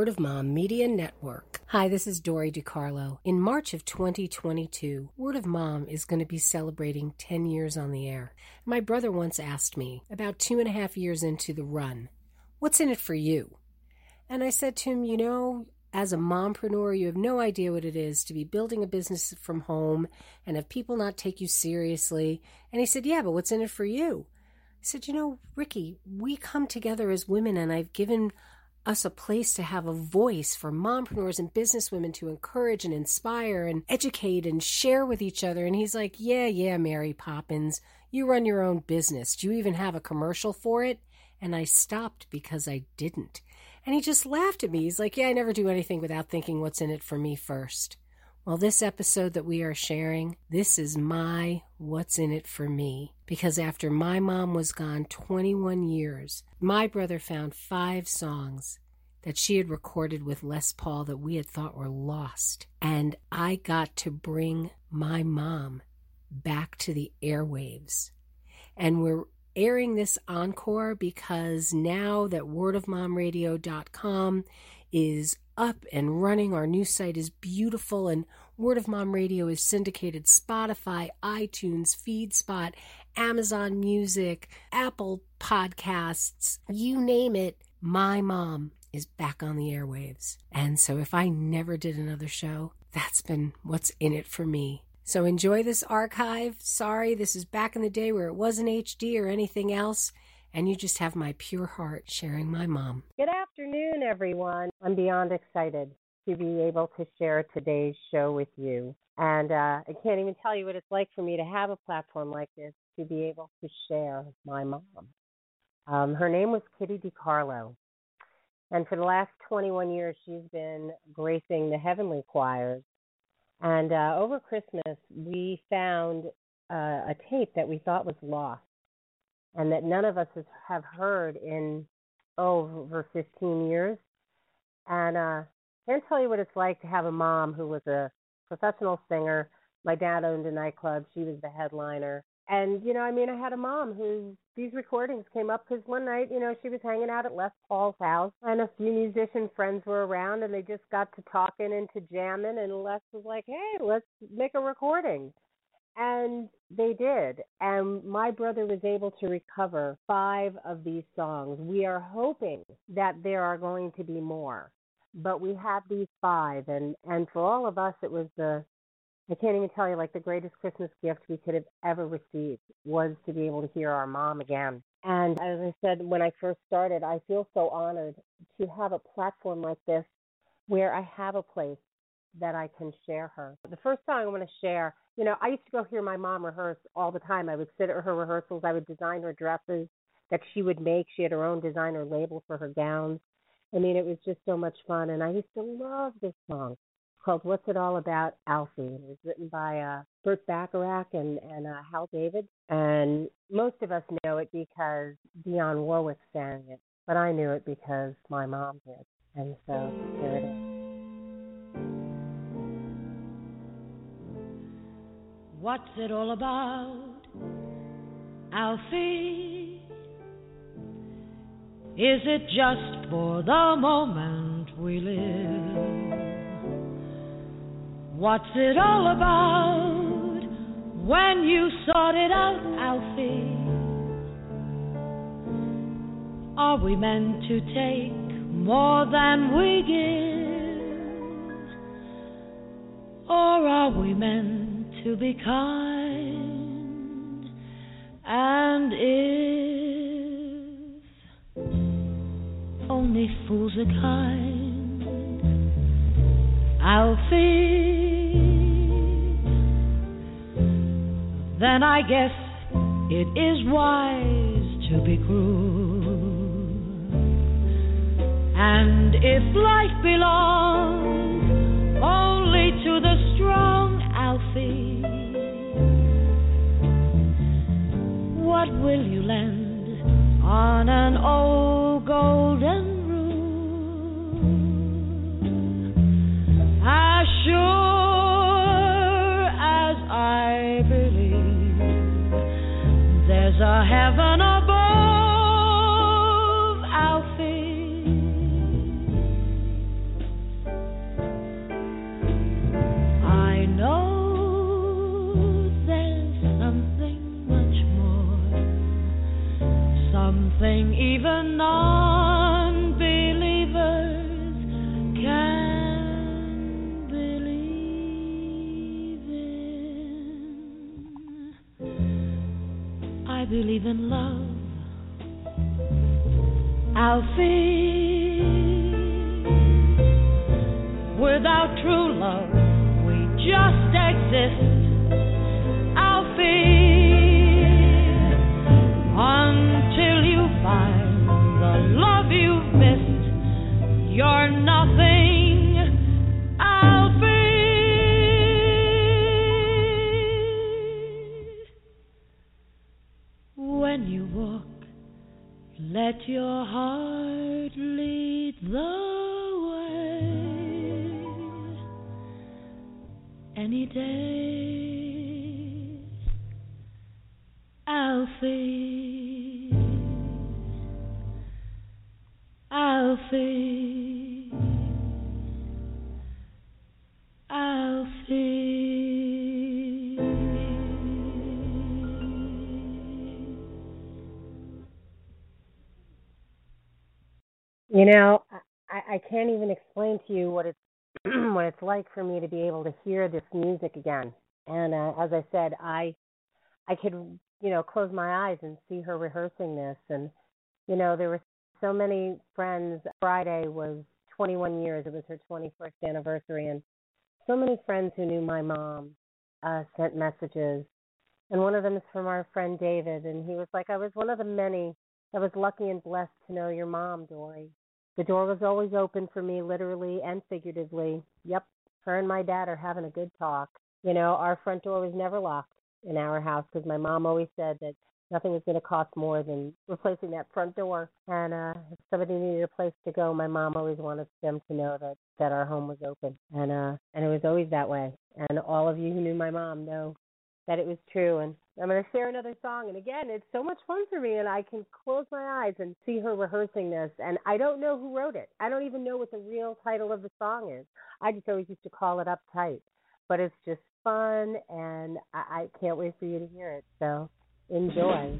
Word of Mom Media Network. Hi, this is Dory DeCarlo. In March of 2022, Word of Mom is going to be celebrating 10 years on the air. My brother once asked me, about two and a half years into the run, what's in it for you? And I said to him, you know, as a mompreneur, you have no idea what it is to be building a business from home and have people not take you seriously. And he said, yeah, but what's in it for you? I said, You know, Ricky, we come together as women, and I've given us a place to have a voice for mompreneurs and businesswomen to encourage and inspire and educate and share with each other. And he's like, Yeah, yeah, Mary Poppins, you run your own business. Do you even have a commercial for it? And I stopped because I didn't. And he just laughed at me. He's like, Yeah, I never do anything without thinking what's in it for me first. Well, this episode that we are sharing, this is my What's in It for Me. Because after my mom was gone 21 years, my brother found five songs that she had recorded with Les Paul that we had thought were lost. And I got to bring my mom back to the airwaves. And we're airing this encore because now that wordofmomradio.com is up and running. Our new site is beautiful, and Word of Mom Radio is syndicated Spotify, iTunes, FeedSpot, Amazon Music, Apple Podcasts, you name it. My mom is back on the airwaves. And so if I never did another show, that's been what's in it for me. So enjoy this archive. Sorry, this is back in the day where it wasn't HD or anything else and you just have my pure heart sharing my mom. Good afternoon, everyone. I'm beyond excited to be able to share today's show with you. And uh, I can't even tell you what it's like for me to have a platform like this to be able to share my mom. Um, her name was Kittie DeCarlo. And for the last 21 years, she's been gracing the heavenly choirs. And uh, over Christmas, we found uh, a tape that we thought was lost and that none of us have heard in over 15 years. And uh, can't tell you what it's like to have a mom who was a professional singer. My dad owned a nightclub. She was the headliner. And, you know, I mean, I had a mom who these recordings came up because one night, you know, she was hanging out at Les Paul's house and a few musician friends were around and they just got to talking and to jamming. And Les was like, hey, let's make a recording. And they did. And my brother was able to recover five of these songs. We are hoping that there are going to be more. But we have these five and and for all of us it was the I can't even tell you like the greatest Christmas gift we could have ever received was to be able to hear our mom again. And as I said when I first started, I feel so honored to have a platform like this where I have a place that I can share her. The first song I want to share you know, I used to go hear my mom rehearse all the time. I would sit at her rehearsals. I would design her dresses that she would make. She had her own designer label for her gowns. I mean, it was just so much fun. And I used to love this song called "What's It All About, Alfie." And it was written by uh, Burt Bacharach and and uh, Hal David. And most of us know it because Dionne Warwick sang it, but I knew it because my mom did. And so here it is. What's it all about, Alfie? Is it just for the moment we live? What's it all about when you sort it out, Alfie? Are we meant to take more than we give? Or are we meant to be kind, and if only fools are kind, I'll Alfie, then I guess it is wise to be cruel. And if life belongs only to the strong, Alfie. What will you lend on an old golden Something even non believers can believe in. I believe in love. Alfie, without true love, we just exist. Let your heart lead the way. Any day, Alfie, Alfie, know, I, I can't even explain to you what it's what it's like for me to be able to hear this music again. And uh, as I said, I I could you know close my eyes and see her rehearsing this. And you know, there were so many friends. Friday was 21 years. It was her 21st anniversary, and so many friends who knew my mom uh, sent messages. And one of them is from our friend David, and he was like, "I was one of the many that was lucky and blessed to know your mom, Dory. The door was always open for me, literally and figuratively. Yep, her and my dad are having a good talk. You know, our front door was never locked in our house because my mom always said that nothing was going to cost more than replacing that front door. And uh, if somebody needed a place to go, my mom always wanted them to know that that our home was open, and uh, and it was always that way. And all of you who knew my mom know that it was true. And I'm going to share another song. And again, it's so much fun for me, and I can close my eyes and see her rehearsing this. And I don't know who wrote it. I don't even know what the real title of the song is. I just always used to call it Uptight. But it's just fun, and I, I can't wait for you to hear it. So enjoy.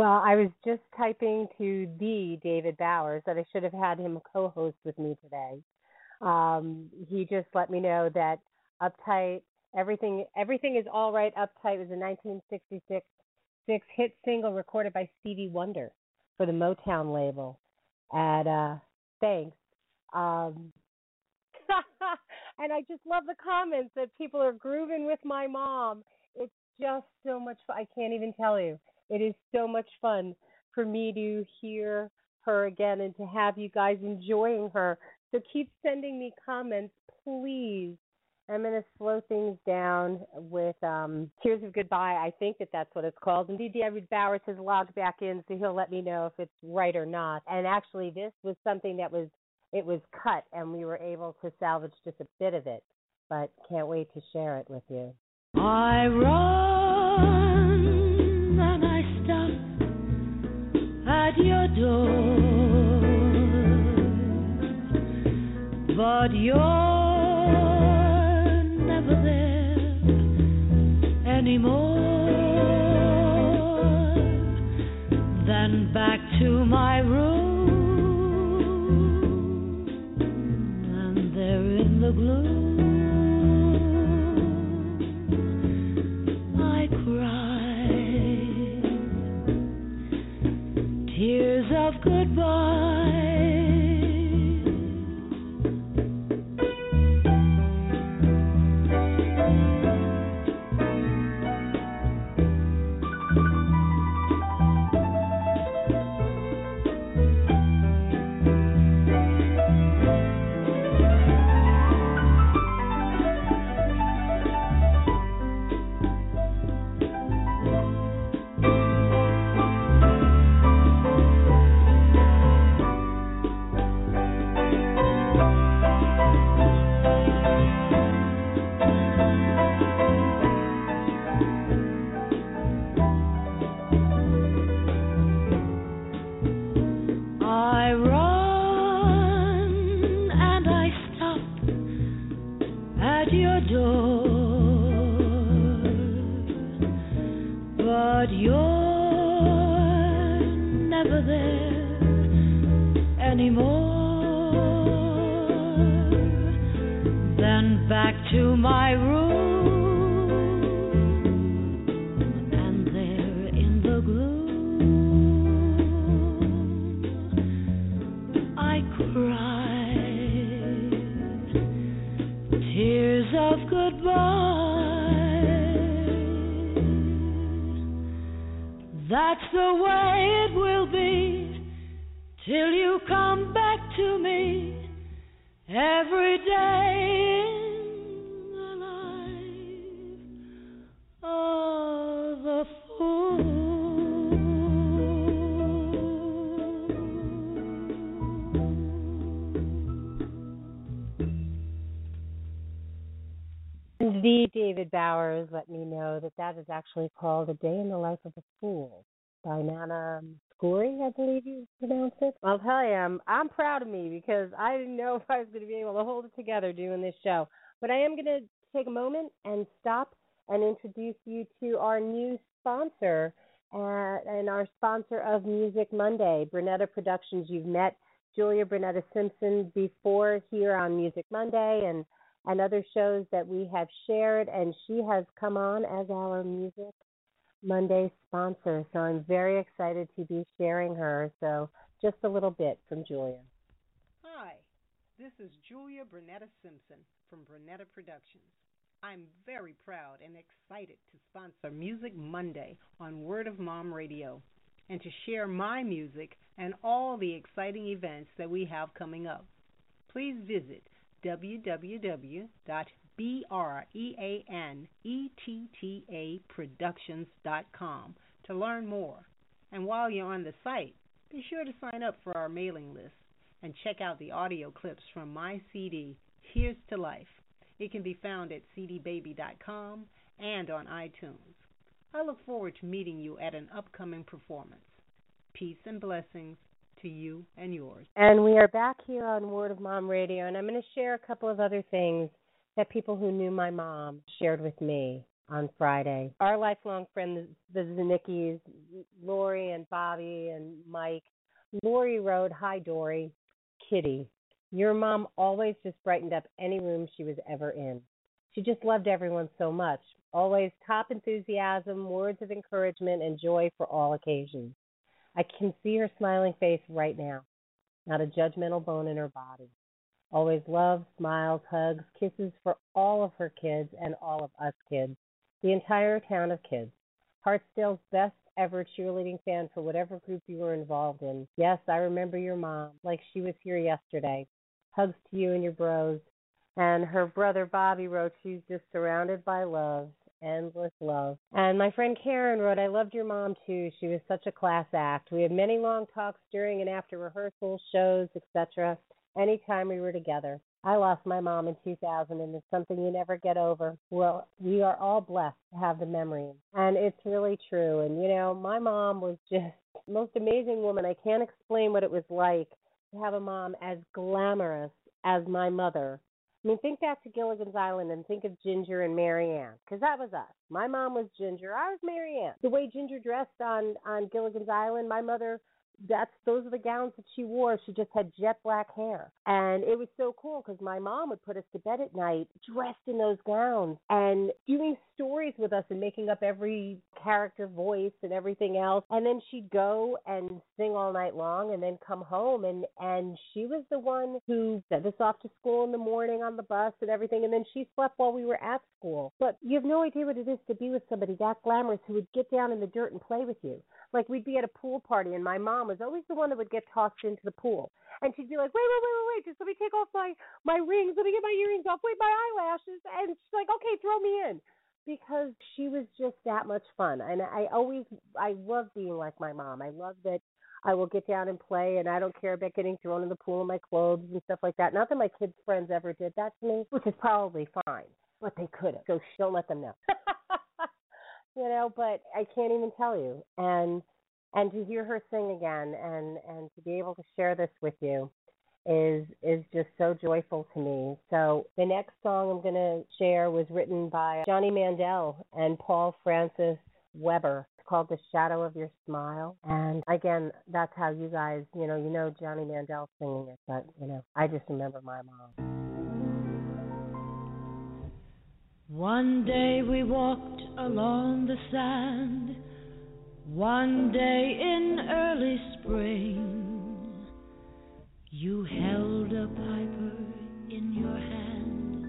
Well, I was just typing to the David Bowers that I should have had him co-host with me today. Um, he just let me know that Uptight, everything, everything is all right. Uptight was a 1966 six hit single recorded by Stevie Wonder for the Motown label. At uh, thanks. Um, and I just love the comments that people are grooving with my mom. It's just so much fun. I can't even tell you. It is so much fun for me to hear her again and to have you guys enjoying her. So keep sending me comments, please. I'm going to slow things down with um, Tears of Goodbye. I think that that's what it's called. Indeed, David Bowers has logged back in, so he'll let me know if it's right or not. And actually, this was something that was it was cut, and we were able to salvage just a bit of it. But can't wait to share it with you. I run at your door, but you're never there anymore. Then back to my room, That's the way it will be till you come back to me every day in the life Indeed, David Bowers let me know that that is actually called A Day in the Life of a Fool by Nana Scory, I believe you pronounce it. I'll tell you, I'm, I'm proud of me because I didn't know if I was going to be able to hold it together doing this show. But I am going to take a moment and stop and introduce you to our new sponsor uh, and our sponsor of Music Monday, Brunetta Productions. You've met Julia Brunetta Simpson before here on Music Monday and and other shows that we have shared, and she has come on as our Music Monday sponsor. So I'm very excited to be sharing her. So just a little bit from Julia. Hi, this is Julia Brunetta Simpson from Brunetta Productions. I'm very proud and excited to sponsor Music Monday on Word of Mom Radio and to share my music and all the exciting events that we have coming up. Please visit www.brunettaproductions.com to learn more. And while you're on the site, be sure to sign up for our mailing list and check out the audio clips from my CD, Here's to Life. It can be found at cdbaby.com and on iTunes. I look forward to meeting you at an upcoming performance. Peace and blessings to you and yours. And we are back here on Word of Mom Radio, and I'm going to share a couple of other things that people who knew my mom shared with me. on Friday. Our lifelong friends, the Zanickis, Lori and Bobby and Mike. Lori wrote, Hi, Dory. Kittie, your mom always just brightened up any room she was ever in. She just loved everyone so much. Always top enthusiasm, words of encouragement, and joy for all occasions. I can see her smiling face right now, not a judgmental bone in her body. Always love, smiles, hugs, kisses for all of her kids and all of us kids, the entire town of kids. Hartsdale's best ever cheerleading fan for whatever group you were involved in. Yes, I remember your mom, like she was here yesterday. Hugs to you and your bros. And her brother Bobby wrote, She's just surrounded by love, endless love. And my friend Karen wrote, I loved your mom too. She was such a class act. We had many long talks during and after rehearsals, shows, etc anytime we were together. I lost my mom in 2000, and it's something you never get over. Well, we are all blessed to have the memory, and it's really true. And you know, my mom was just the most amazing woman. I can't explain what it was like to have a mom as glamorous as my mother. I mean, think back to Gilligan's Island and think of Ginger and Mary Ann, because that was us. My mom was Ginger. I was Mary Ann. The way Ginger dressed on on Gilligan's Island, my mother that's those are the gowns that she wore. She just had jet black hair, and it was so cool because my mom would put us to bed at night dressed in those gowns and doing stories with us and making up every character voice and everything else. And then she'd go and sing all night long, and then come home and and she was the one who sent us off to school in the morning on the bus and everything. And then she slept while we were at school. But you have no idea what it is to be with somebody that glamorous who would get down in the dirt and play with you. Like we'd be at a pool party, and my mom was always the one that would get tossed into the pool, and she'd be like, "Wait, wait, wait, wait, wait! Just let me take off my my rings. Let me get my earrings off. Wait, my eyelashes." And she's like, "Okay, throw me in." Because she was just that much fun, and I always I love being like my mom. I love that I will get down and play, and I don't care about getting thrown in the pool in my clothes and stuff like that. Not that my kids' friends ever did that to me, which is probably fine, but they could have. So don't let them know. you know, but I can't even tell you. And and to hear her sing again and and to be able to share this with you is is just so joyful to me. So the next song I'm going to share was written by Johnny Mandel and Paul Francis Webster. It's called The Shadow of Your Smile. And again, that's how you guys, you know, you know Johnny Mandel singing it, but you know, I just remember my mom. One day we walked along the sand, one day in early spring. You held a piper in your hand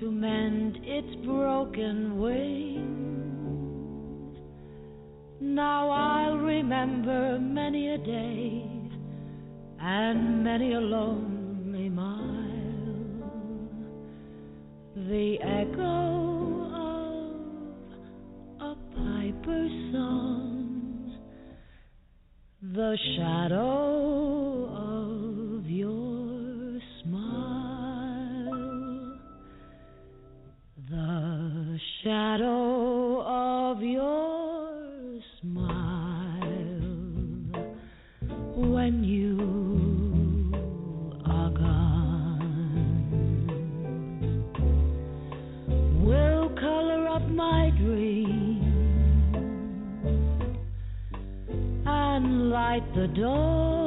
to mend its broken wing. Now I'll remember many a day and many a lonely mile the echo a piper's song, the shadow of your smile, the shadow of your smile. When you door.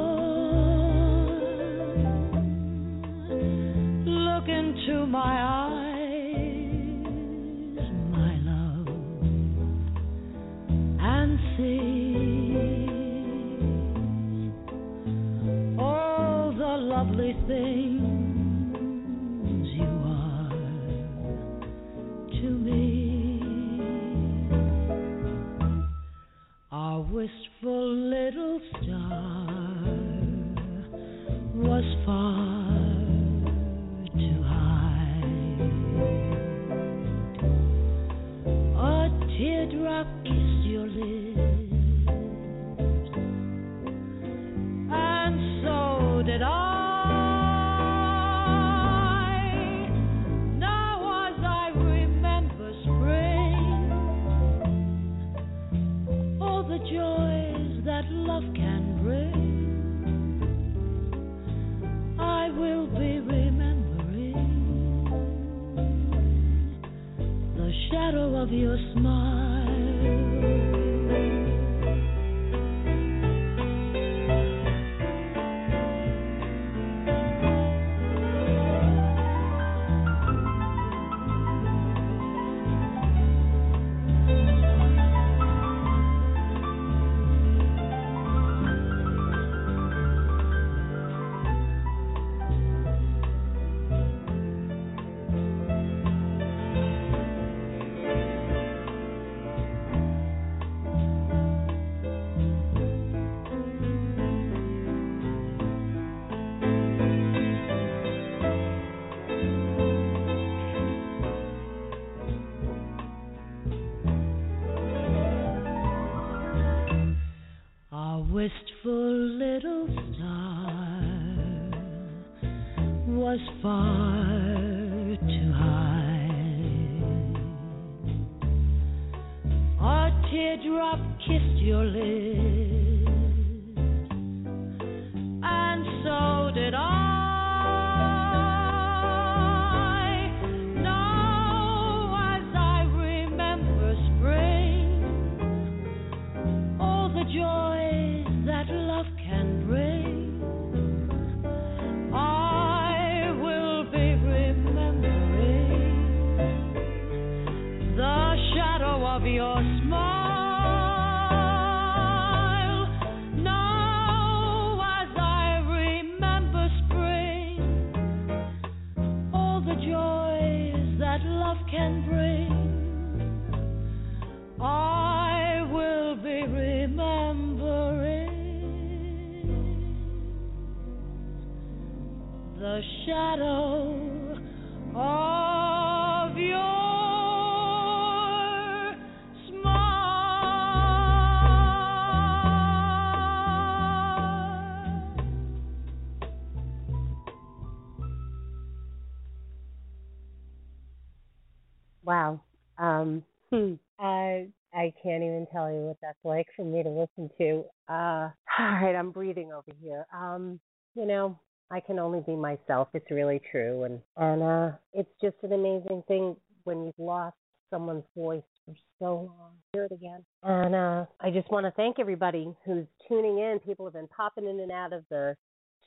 Wow. Um, hmm. I I can't even tell you what that's like for me to listen to. Uh, all right, I'm breathing over here. Um, you know, I can only be myself. It's really true, and and uh, it's just an amazing thing when you've lost someone's voice for so long. Hear it again. And uh, I just want to thank everybody who's tuning in. People have been popping in and out of the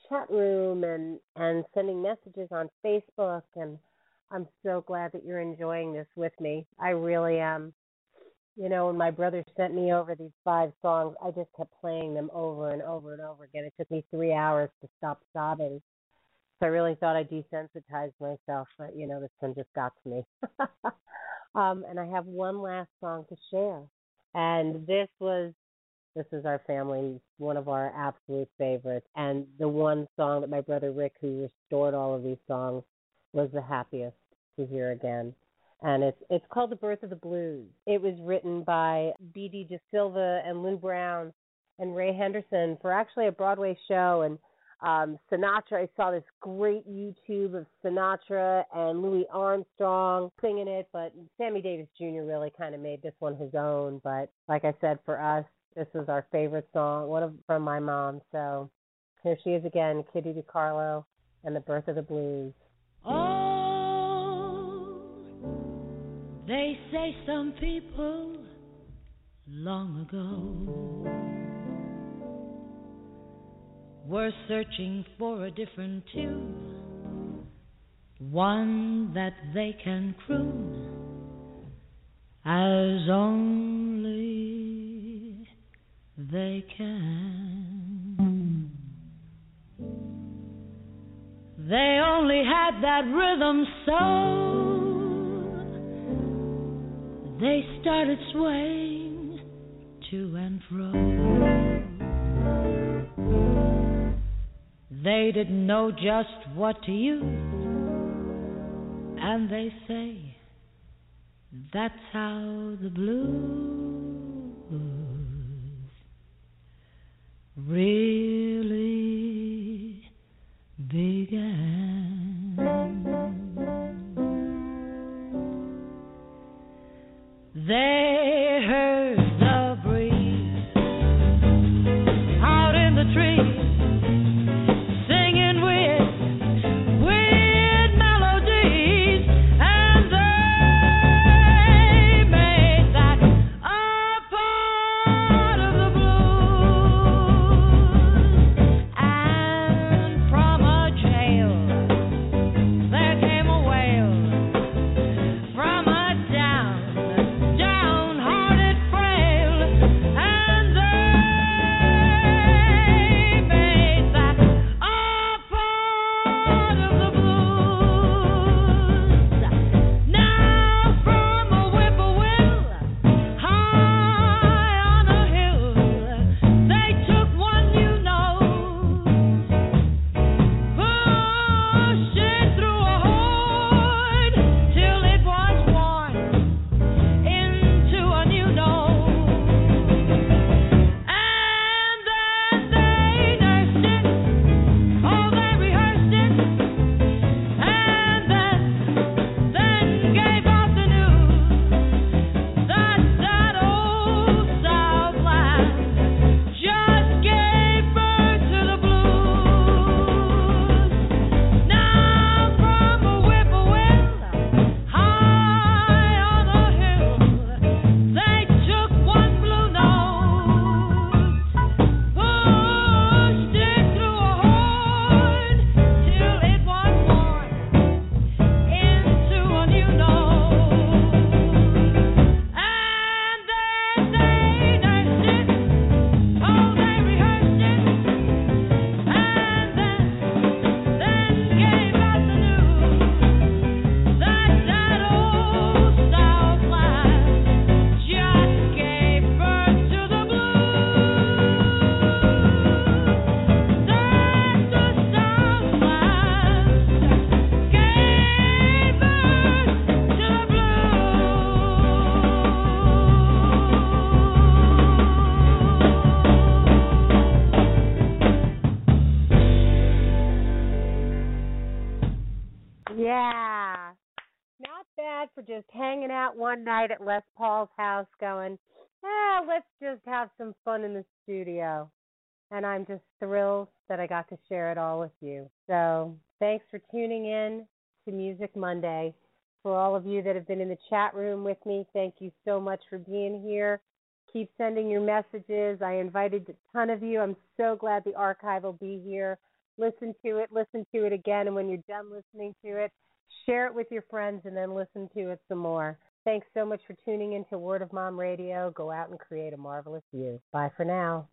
chat room and and sending messages on Facebook and I'm so glad that you're enjoying this with me. I really am. You know, when my brother sent me over these five songs, I just kept playing them over and over and over again. It took me three hours to stop sobbing. So I really thought I desensitized myself, but you know, this one just got to me. um, and I have one last song to share. And this was this is our family's one of our absolute favorites. And the one song that my brother Rick, who restored all of these songs, was the happiest to hear again. And it's it's called The Birth of the Blues. It was written by B.D. De Silva and Lou Brown and Ray Henderson for actually a Broadway show. And um, Sinatra, I saw this great YouTube of Sinatra and Louis Armstrong singing it, but Sammy Davis Jr. really kind of made this one his own. But like I said, for us, this was our favorite song, one of from my mom. So here she is again, Kittie DeCarlo and The Birth of the Blues. Oh, they say some people long ago were searching for a different tune, one that they can croon as only they can. They only had that rhythm so they started swaying to and fro. They didn't know just what to use, and they say that's how the blues really began. They one night at Les Paul's house going, ah, let's just have some fun in the studio. And I'm just thrilled that I got to share it all with you. So thanks for tuning in to Music Monday. For all of you that have been in the chat room with me, thank you so much for being here. Keep sending your messages. I invited a ton of you. I'm so glad the archive will be here. Listen to it, listen to it again, and when you're done listening to it, share it with your friends and then listen to it some more. Thanks so much for tuning in to Word of Mom Radio. Go out and create a marvelous you. Bye for now.